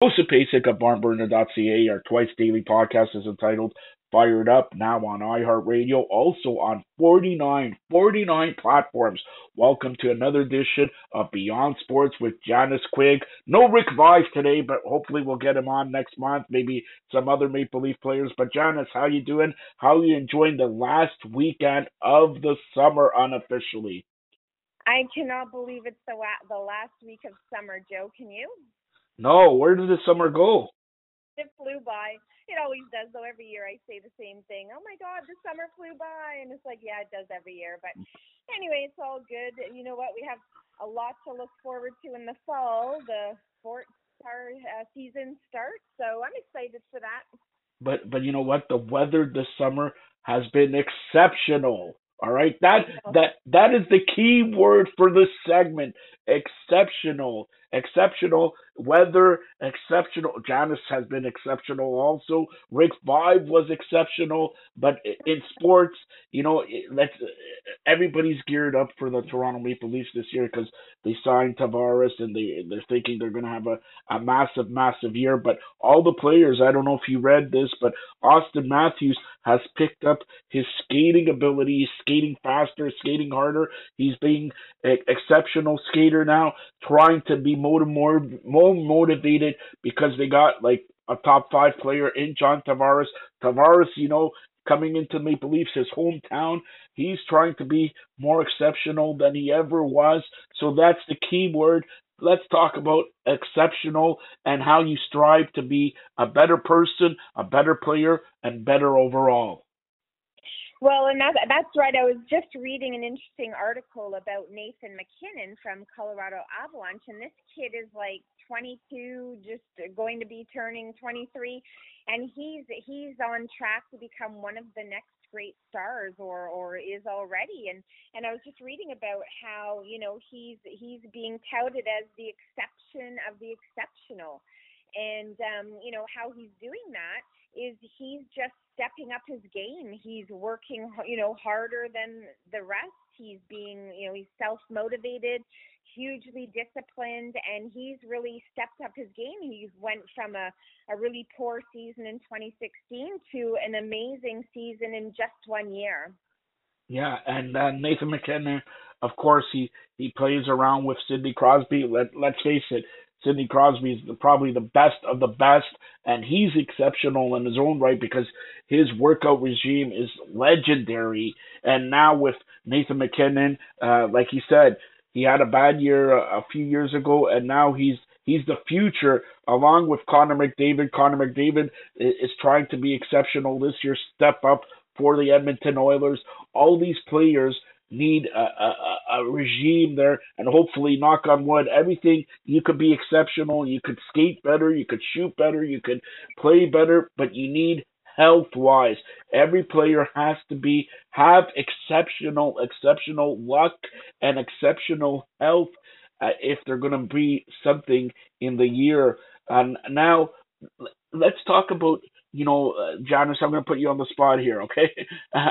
Pasek of barnburner.ca. Our twice daily podcast is entitled Fired Up, now on iHeartRadio, also on 49, 49 platforms. Welcome to another edition of Beyond Sports with Janice Quigg. No Rick Vaive today, but hopefully we'll get him on next month. Maybe some other Maple Leaf players. But Janice, how you doing? How you enjoying the last weekend of the summer unofficially? I cannot believe it's the the last week of summer, Joe. Can you? No. Where did the summer go? It flew by. It always does, though. Every year I say the same thing. Oh my God, the summer flew by, and it's like, yeah, it does every year. But anyway, it's all good. You know what? We have a lot to look forward to in the fall. The sports our uh, season starts, so I'm excited for that. But but you know what? The weather this summer has been exceptional. All right, that that that is the key word for this segment. Exceptional, exceptional weather, exceptional. Janice has been exceptional also. Rick Vaive was exceptional, but in sports, you know, let's everybody's geared up for the Toronto Maple Leafs this year because they signed Tavares and they they're thinking they're going to have a a massive, massive year. But all the players, I don't know if you read this, but Auston Matthews has picked up his skating ability. Skating faster, skating harder. He's being an exceptional skater now, trying to be more and more more motivated because they got like a top five player in John Tavares. Tavares, you know, coming into Maple Leafs, his hometown, he's trying to be more exceptional than he ever was. So that's the key word. Let's talk about exceptional and how you strive to be a better person, a better player, and better overall. Well, and that, that's right. I was just reading an interesting article about Nathan MacKinnon from Colorado Avalanche, and this kid is like 22, just going to be turning 23, and he's he's on track to become one of the next great stars or or is already. And and I was just reading about how you know he's he's being touted as the exception of the exceptional. And um you know how he's doing that is he's just stepping up his game. He's working you know harder than the rest. He's being you know he's self motivated hugely disciplined and he's really stepped up his game. He went from a, a really poor season in 2016 to an amazing season in just one year. Yeah, and uh, Nathan MacKinnon, of course, he he plays around with Sidney Crosby. Let let's face it, Sidney Crosby is the, probably the best of the best, and he's exceptional in his own right because his workout regime is legendary. And now with Nathan MacKinnon, uh, like he said, he had a bad year a, a few years ago, and now he's he's the future along with Connor McDavid. Connor McDavid is, is trying to be exceptional this year, step up for the Edmonton Oilers. All these players need a, a, a regime there, and hopefully, knock on wood, everything you could be exceptional. You could skate better, you could shoot better, you could play better, but you need health wise. Every player has to be have exceptional exceptional luck and exceptional health uh, if they're going to be something in the year. And now let's talk about you know, uh, Janice, I'm going to put you on the spot here, okay? Uh,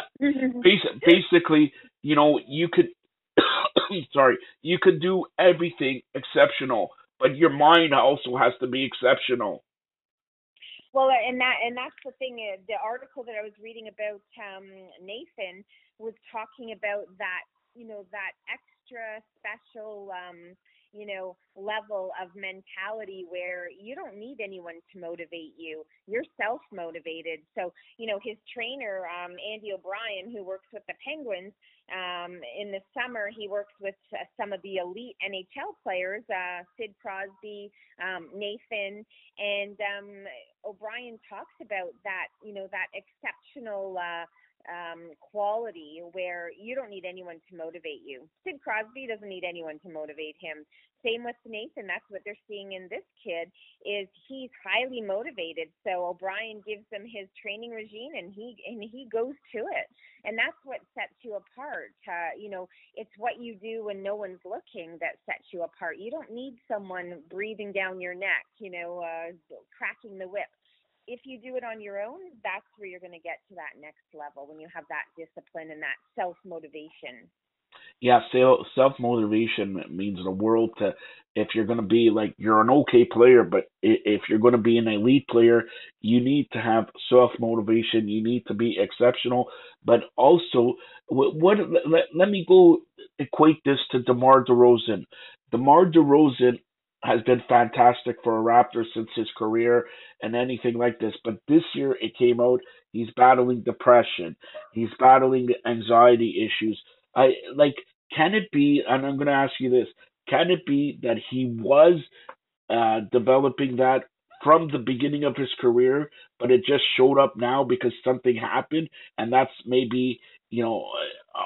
basically, you know, you could, sorry, you could do everything exceptional, but your mind also has to be exceptional. Well, and that and that's the thing. Uh, the article that I was reading about um, Nathan was talking about that, you know, that extra special um, you know, level of mentality where you don't need anyone to motivate you. You're self motivated. So, you know, his trainer, um, Andy O'Brien, who works with the Penguins, um, in the summer, he works with uh, some of the elite NHL players, uh, Sid Crosby, um, Nathan, and um, O'Brien talks about that, you know, that exceptional. Uh, um, quality where you don't need anyone to motivate you. Sid Crosby doesn't need anyone to motivate him. Same with Nathan. That's what they're seeing in this kid is he's highly motivated. So O'Brien gives him his training regime and he and he goes to it. And that's what sets you apart. Uh, you know, it's what you do when no one's looking that sets you apart. You don't need someone breathing down your neck, you know, uh, cracking the whip if you do it on your own, that's where you're going to get to that next level when you have that discipline and that self motivation. Yeah, self motivation means the world to if you're going to be like you're an okay player, but if you're going to be an elite player, you need to have self motivation. You need to be exceptional, but also what, what let, let me go equate this to DeMar DeRozan. DeMar DeRozan has been fantastic for a Raptor since his career and anything like this. But this year it came out he's battling depression, he's battling anxiety issues. I like can it be and I'm going to ask you this can it be that he was uh, developing that from the beginning of his career, but it just showed up now because something happened, and that's maybe you know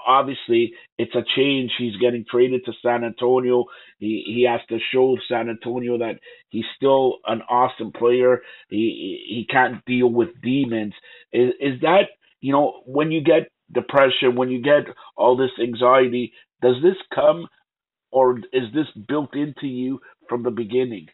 obviously it's a change. He's getting traded to San Antonio. He he has to show San Antonio that he's still an awesome player. He he can't deal with demons. Is is that you know when you get depression, when you get all this anxiety, does this come or is this built into you from the beginning?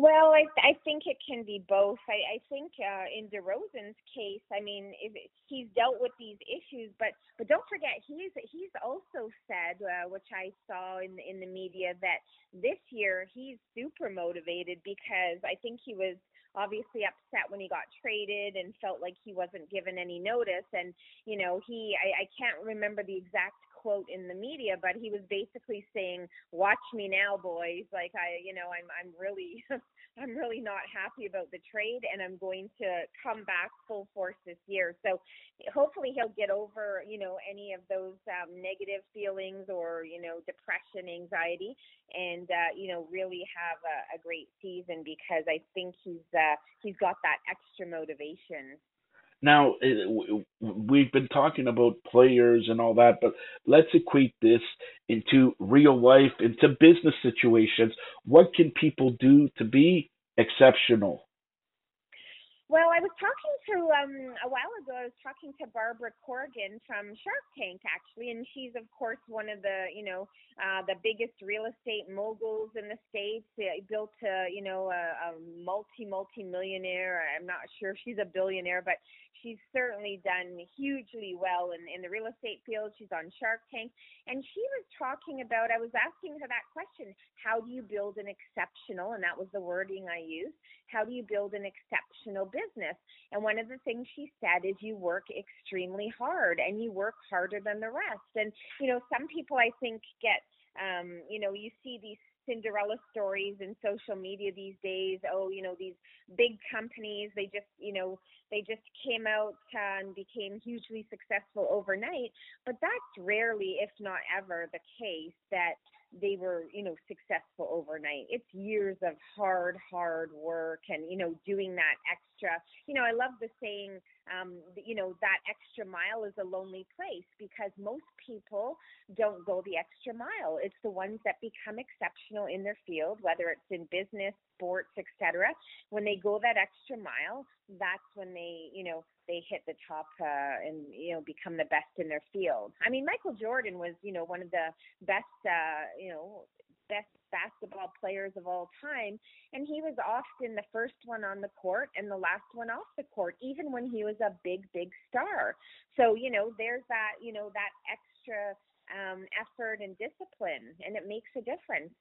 Well, I I think it can be both. I I think uh, in DeRozan's case, I mean, if he's dealt with these issues, but but don't forget he's he's also said, uh, which I saw in in the media, that this year he's super motivated because I think he was obviously upset when he got traded and felt like he wasn't given any notice and you know he I, I can't remember the exact quote in the media, but he was basically saying, "Watch me now, boys. Like I, you know, I'm I'm really I'm really not happy about the trade, and I'm going to come back full force this year. So hopefully he'll get over, you know, any of those um, negative feelings or you know depression, anxiety, and uh, you know really have a, a great season because I think he's uh, he's got that extra motivation. Now, eh, we've been talking about players and all that, but let's equate this into real life, into business situations. What can people do to be exceptional? Well, I was talking to um a while ago. I was talking to Barbara Corcoran from Shark Tank actually, and she's of course one of the you know uh, the biggest real estate moguls in the states. Uh, built a you know a, a multi multi millionaire. I'm not sure she's a billionaire, but she's certainly done hugely well in in the real estate field. She's on Shark Tank, and she was talking about. I was asking her that question: How do you build an exceptional? And that was the wording I used. How do you build an exceptional business? Business. And one of the things she said is you work extremely hard and you work harder than the rest. And, you know, some people I think get, um, you know, you see these Cinderella stories in social media these days. Oh, you know, these big companies, they just, you know, they just came out and became hugely successful overnight. But that's rarely, if not ever, the case that they were, you know, successful overnight. It's years of hard, hard work and, you know, doing that extra. You know, I love the saying, um, you know, that extra mile is a lonely place because most people don't go the extra mile. It's the ones that become exceptional in their field, whether it's in business, sports, etc. When they go that extra mile, that's when they, you know, they hit the top uh, and you know become the best in their field. I mean, Michael Jordan was, you know, one of the best, uh, you know, best basketball players of all time. And he was often the first one on the court and the last one off the court, even when he was a big, big star. So, you know, there's that, you know, that extra um, effort and discipline, and it makes a difference.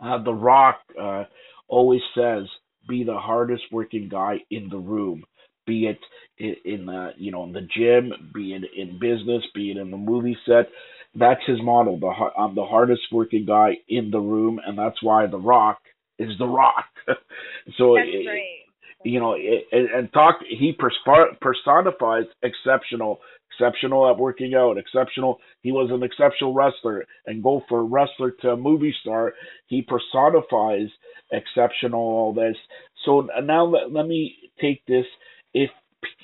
Uh, the Rock uh, always says, be the hardest working guy in the room be it in the you know in the gym, be it in business, be it in the movie set. That's his model. The I'm the hardest working guy in the room, and that's why The Rock is The Rock. so that's it. You know, it, and talk. He personifies exceptional, exceptional at working out, exceptional. He was an exceptional wrestler, and go for wrestler to movie star. He personifies exceptional all this. So now let, let me take this if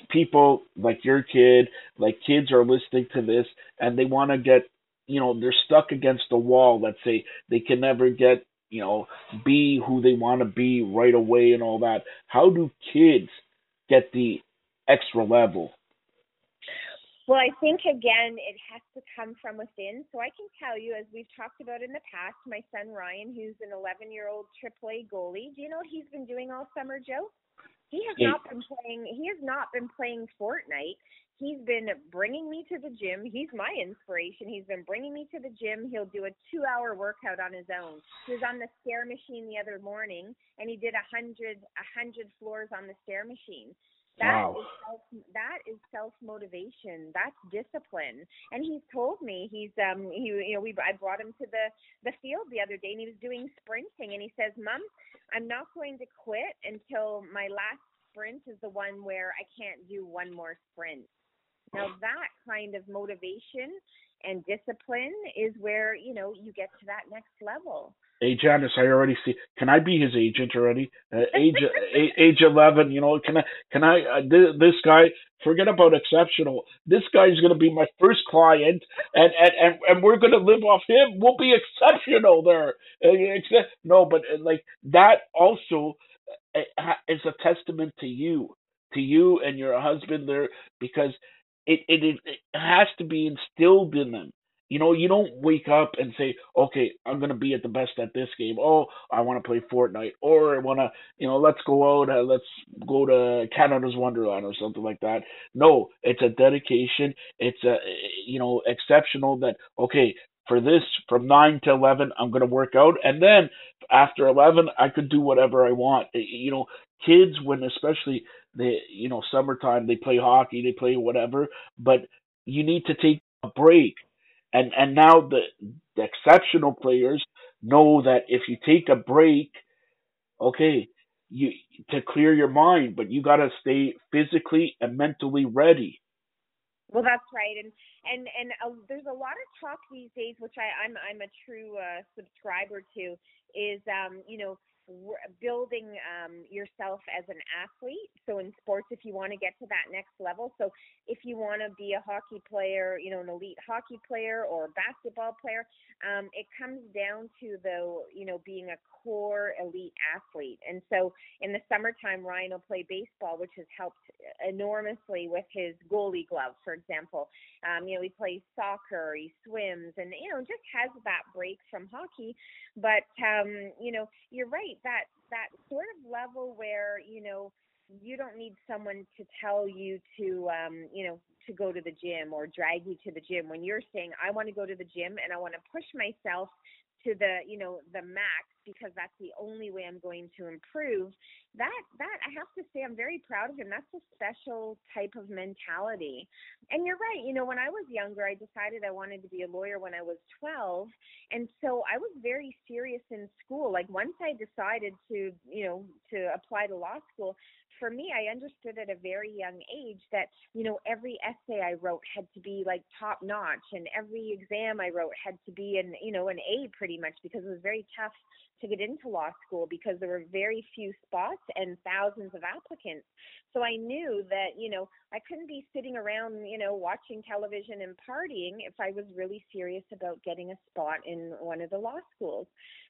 people like your kid, like kids are listening to this and they want to get, you know, they're stuck against the wall, let's say they can never get, you know, be who they want to be right away and all that. How do kids get the extra level? Well, I think again, it has to come from within. So I can tell you, as we've talked about in the past, my son Ryan, who's an 11 year old AAA goalie, do you know what he's been doing all summer, Joe? He has not been playing. He has not been playing Fortnite. He's been bringing me to the gym. He's my inspiration. He's been bringing me to the gym. He'll do a two-hour workout on his own. He was on the stair machine the other morning, and he did a hundred a hundred floors on the stair machine. That wow. is self, that is self motivation. That's discipline. And he's told me he's um he you know we I brought him to the the field the other day and he was doing sprinting and he says, "Mom, I'm not going to quit until my last sprint is the one where I can't do one more sprint." Now that kind of motivation and discipline is where you know you get to that next level. Hey Janice, I already see. Can I be his agent already? Uh, age age eleven, you know. Can I? Can I? Uh, th- this guy, forget about exceptional. This guy's going to be my first client, and and and, and we're going to live off him. We'll be exceptional there. Uh, no, but uh, like that also uh, is a testament to you, to you and your husband there, because it it, it has to be instilled in them you know, you don't wake up and say, "Okay, I'm gonna be at the best at this game." Oh, I want to play Fortnite, or I want to, you know, let's go out, uh, let's go to Canada's Wonderland or something like that. No, it's a dedication. It's a, you know, exceptional. That okay, for this from nine to eleven, I'm gonna work out, and then after eleven, I could do whatever I want. Eh, you know, kids when especially they, you know, summertime, they play hockey, they play whatever, but you need to take a break and and now the the exceptional players know that if you take a break, okay, you to clear your mind, but you got to stay physically and mentally ready. Well, that's right, and and and uh, there's a lot of talk these days, which I, I'm I'm a true uh, subscriber to, is um you know building um, yourself as an athlete. So in sports, if you want to get to that next level, so if you want to be a hockey player, you know, an elite hockey player or a basketball player, um, it comes down to the, you know, being a core elite athlete. And so in the summertime, Ryan will play baseball, which has helped enormously with his goalie glove, for example. Um, you know, he plays soccer, he swims, and you know, just has that break from hockey. But um, you know, you're right that that sort of level where you know you don't need someone to tell you to um you know to go to the gym or drag you to the gym. When you're saying i want to go to the gym and i want to push myself to the you know the max because that's the only way I'm going to improve. That that I have to say I'm very proud of him. That's a special type of mentality. And you're right, you know, when I was younger, I decided I wanted to be a lawyer when I was 12, and so I was very serious in school. Like once I decided to, you know, to apply to law school, for me, I understood at a very young age that, you know, every essay I wrote had to be like top notch and every exam I wrote had to be an, you know, an A pretty much because it was very tough to get into law school because there were very few spots and thousands of applicants. So I knew that, you know, I couldn't be sitting around, you know, watching television and partying if I was really serious about getting a spot in one of the law schools.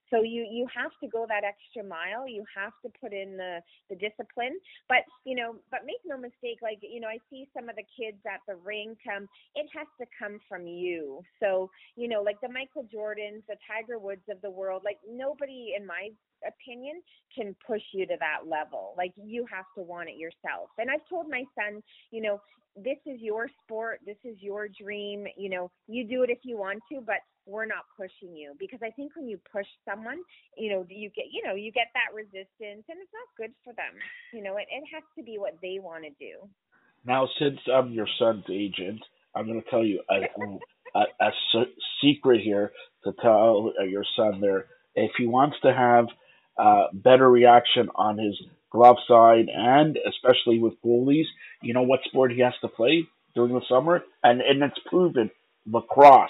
So you you have to go that extra mile. You have to put in the the discipline. But you know, but make no mistake. Like you know, I see some of the kids at the rink. Um, it has to come from you. So you know, like the Michael Jordans, the Tiger Woods of the world. Like nobody, in my opinion, can push you to that level. Like you have to want it yourself. And I've told my son, you know, this is your sport, this is your dream, you know, you do it if you want to, but we're not pushing you because I think when you push someone, you know, you get, you know, you get that resistance and it's not good for them. You know, it, it has to be what they want to do. Now, since I'm your son's agent, I'm going to tell you a, a, a, a secret here to tell your son there. If he wants to have uh, better reaction on his glove side, and especially with goalies. You know what sport he has to play during the summer, and and it's proven lacrosse.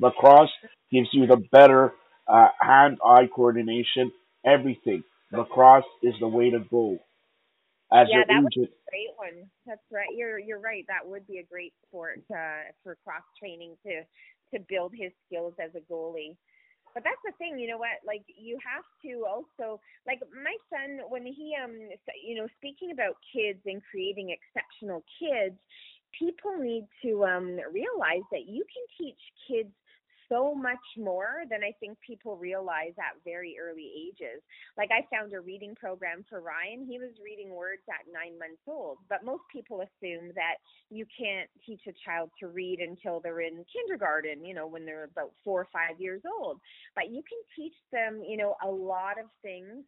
Lacrosse gives you the better uh, hand-eye coordination, everything. Lacrosse is the way to go. As yeah, that agent, be a great one. That's right. You're you're right. That would be a great sport uh, for cross training to to build his skills as a goalie but that's the thing you know what? Like you have to also like my son when he um you know speaking about kids and creating exceptional kids people need to um realize that you can teach kids so much more than I think people realize at very early ages. Like I found a reading program for Ryan. He was reading words at nine months old, but most people assume that you can't teach a child to read until they're in kindergarten, you know, when they're about four or five years old. But you can teach them, you know, a lot of things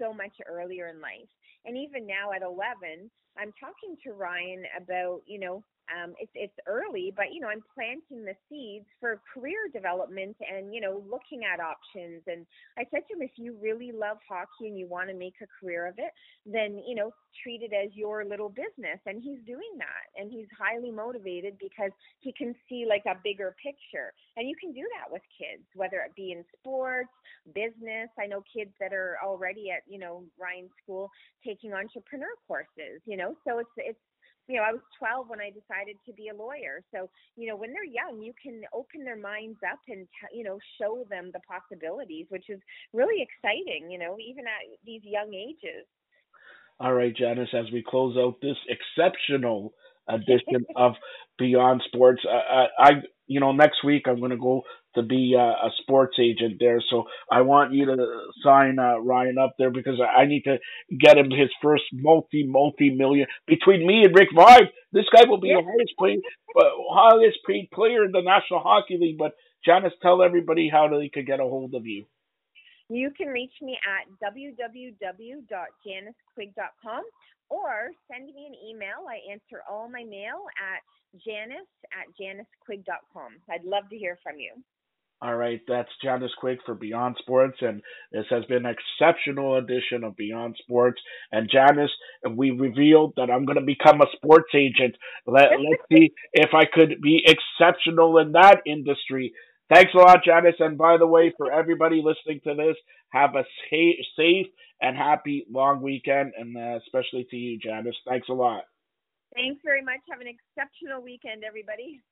so much earlier in life. And even now at 11, I'm talking to Ryan about, you know, um, it's it's early, but you know I'm planting the seeds for career development and you know looking at options. And I said to him, if you really love hockey and you want to make a career of it, then you know treat it as your little business. And he's doing that, and he's highly motivated because he can see like a bigger picture. And you can do that with kids, whether it be in sports, business. I know kids that are already at you know Ryan School taking entrepreneur courses. You know, so it's it's you know, I was 12 when I decided to be a lawyer. So, you know, when they're young, you can open their minds up and, you know, show them the possibilities, which is really exciting, you know, even at these young ages. All right, Janice, as we close out this exceptional edition of Beyond Sports, I, I, you know, next week I'm going to go to be a, a sports agent there. So I want you to sign uh, Ryan up there because I need to get him his first multi multi million. Between me and Rick Vaive, this guy will be the highest paid, highest paid player in the National Hockey League. But Janice, tell everybody how they could get a hold of you. You can reach me at www.janicequigg.com or send me an email. I answer all my mail at janice at janicequigg.com. I'd love to hear from you. All right, that's Janice Quigg for Beyond Sports, and this has been an exceptional edition of Beyond Sports. And Janice, we revealed that I'm going to become a sports agent. Let, let's see if I could be exceptional in that industry. Thanks a lot, Janice. And by the way, for everybody listening to this, have a safe and happy long weekend, and uh, especially to you, Janice. Thanks a lot. Thanks very much. Have an exceptional weekend, everybody.